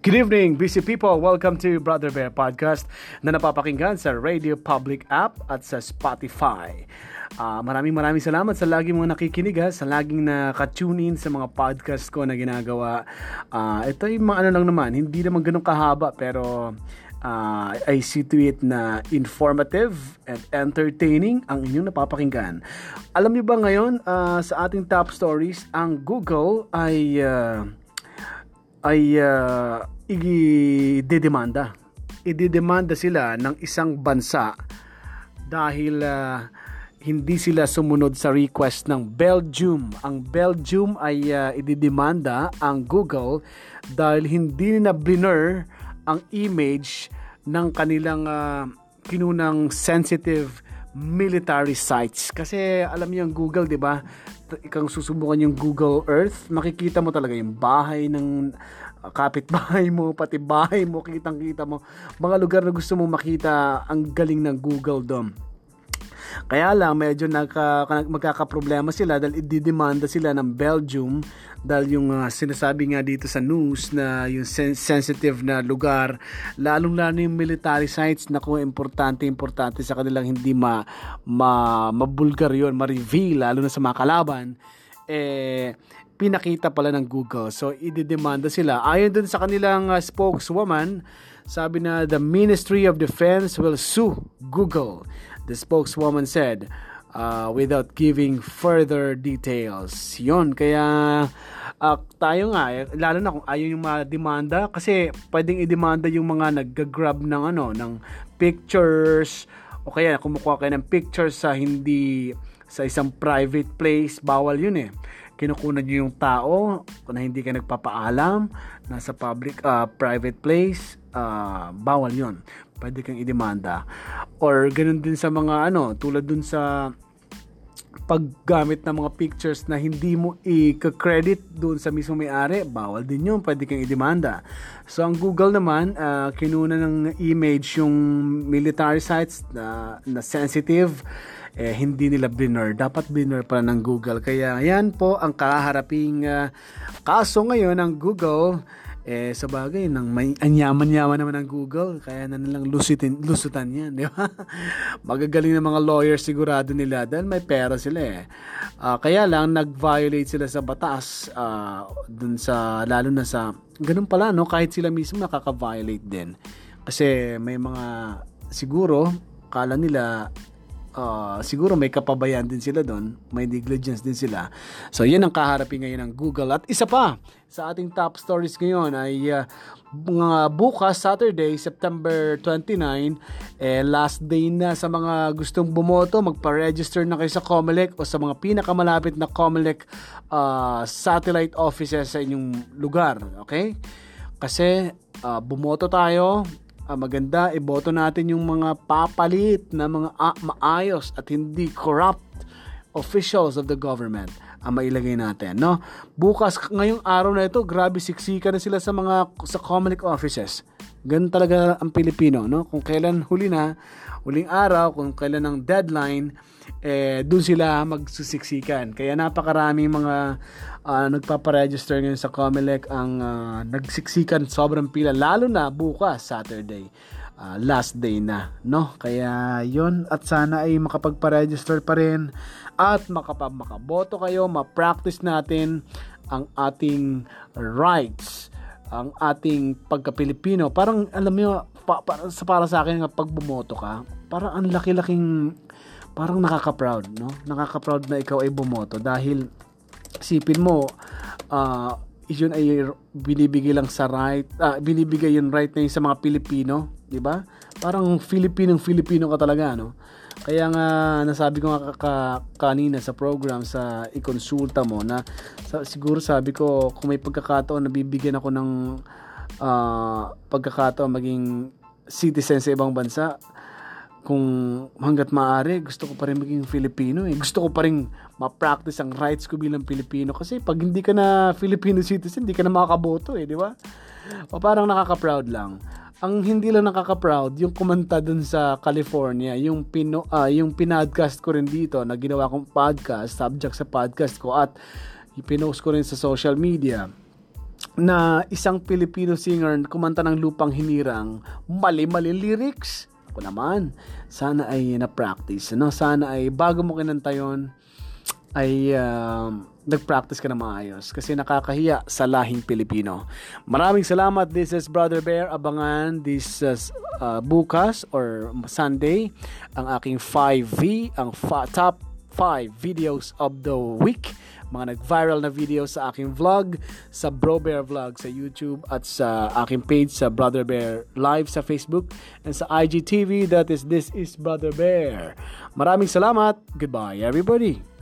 Good evening, busy people. Welcome to Brother Bear Podcast na napapakinggan sa Radio Public App at sa Spotify. Uh, maraming maraming salamat sa lagi mga nakikinig ha, sa laging nakatune in sa mga podcast ko na ginagawa. Uh, ito yung mga ano lang naman, hindi naman ganun kahaba pero uh, I see to it na informative and entertaining ang inyong napapakinggan. Alam niyo ba ngayon uh, sa ating top stories, ang Google ay... Uh, ay uh, i-demanda. I-demanda sila ng isang bansa dahil uh, hindi sila sumunod sa request ng Belgium. Ang Belgium ay uh, ididemanda ang Google dahil hindi na blur ang image ng kanilang uh, kinunang sensitive military sites. Kasi alam niyo ang Google, 'di ba? Ikang susubukan yung Google Earth, makikita mo talaga yung bahay ng kapitbahay mo, pati bahay mo, kitang-kita mo. Mga lugar na gusto mong makita, ang galing ng Google Dome. Kaya lang medyo nagka, magkakaproblema sila dahil ididemanda sila ng Belgium dahil yung uh, sinasabi nga dito sa news na yung sen- sensitive na lugar lalong lalo yung military sites na kung importante importante sa kanilang hindi ma, ma mabulgar yun ma-reveal lalo na sa mga kalaban eh pinakita pala ng Google. So, ididemanda sila. Ayon dun sa kanilang uh, spokeswoman, sabi na the Ministry of Defense will sue Google. The spokeswoman said, uh, without giving further details. Yon kaya uh, tayo nga, eh, lalo na kung ayaw yung demanda kasi pwedeng i-demanda yung mga nag-grab ng ano, ng pictures, o kaya kumukuha kayo ng pictures sa hindi sa isang private place, bawal yun eh kinukunan nyo yung tao na hindi ka nagpapaalam nasa public uh, private place uh, bawal yon pwede kang idemanda. Or ganun din sa mga ano tulad dun sa paggamit ng mga pictures na hindi mo i-credit doon sa mismo may-ari, bawal din yun, pwede kang idemanda. So, ang Google naman, uh, kinuna ng image yung military sites na, na sensitive, eh, hindi nila blur. Dapat blur pa ng Google. Kaya yan po ang kaharaping uh, kaso ngayon ng Google. Eh, sa bagay, nang may anyaman-yaman naman ng Google, kaya na nilang lusutin, lusutan yan, di ba? Magagaling ng mga lawyers sigurado nila dahil may pera sila eh. Uh, kaya lang, nag-violate sila sa batas, uh, dun sa, lalo na sa, ganun pala, no? Kahit sila mismo nakaka-violate din. Kasi may mga, siguro, kala nila uh, siguro may kapabayan din sila doon, may negligence din sila. So, yan ang kaharapin ngayon ng Google. At isa pa, sa ating top stories ngayon ay uh, bukas, Saturday, September 29, eh, last day na sa mga gustong bumoto, magpa-register na kayo sa COMELEC o sa mga pinakamalapit na COMELEC uh, satellite offices sa inyong lugar. Okay? Kasi uh, bumoto tayo, uh, maganda iboto natin yung mga papalit na mga uh, maayos at hindi corrupt officials of the government ang mailagay natin, no? Bukas ngayong araw na ito, grabe siksika na sila sa mga sa Comelec offices. Ganun talaga ang Pilipino, no? Kung kailan huli na, huling araw, kung kailan ang deadline, eh doon sila magsusiksikan. Kaya napakaraming mga uh, nagpaparegister ngayon sa Comelec ang uh, nagsiksikan sobrang pila lalo na bukas Saturday uh, last day na no kaya yon at sana ay makapagpa-register pa rin at makapag makaboto kayo ma-practice natin ang ating rights ang ating pagka-Pilipino. Parang alam mo pa, para, para sa akin pag bumoto ka parang ang laki-laking parang nakaka-proud no? Nakaka-proud na ikaw ay bumoto dahil Sipin mo, uh, yun ay binibigay lang sa right, uh, binibigay yung right na yun sa mga Pilipino, di ba? Parang Filipinong Filipino ka talaga, no? Kaya nga nasabi ko nga ka, kanina sa program sa ikonsulta mo na sa, siguro sabi ko kung may pagkakataon na bibigyan ako ng uh, pagkakataon maging citizen sa ibang bansa, kung hanggat maaari, gusto ko pa rin maging Filipino eh. Gusto ko pa rin ma-practice ang rights ko bilang Pilipino. Kasi pag hindi ka na Filipino citizen, hindi ka na makakaboto eh, di ba? O parang nakaka-proud lang. Ang hindi lang nakaka-proud, yung kumanta dun sa California, yung, pino, uh, yung pinadcast ko rin dito, na ginawa kong podcast, subject sa podcast ko, at pinost ko rin sa social media na isang Filipino singer kumanta ng Lupang Hinirang, mali-mali lyrics. Ako naman, sana ay na-practice. No? Sana ay bago mo kinanta yun, ay uh, nag-practice ka na maayos kasi nakakahiya sa lahing Pilipino. Maraming salamat. This is Brother Bear. Abangan this uh, uh, bukas or Sunday ang aking 5V, ang fa- top 5 videos of the week mga nag-viral na video sa aking vlog, sa Bro Bear Vlog sa YouTube at sa aking page sa Brother Bear Live sa Facebook and sa IGTV that is This is Brother Bear. Maraming salamat. Goodbye everybody.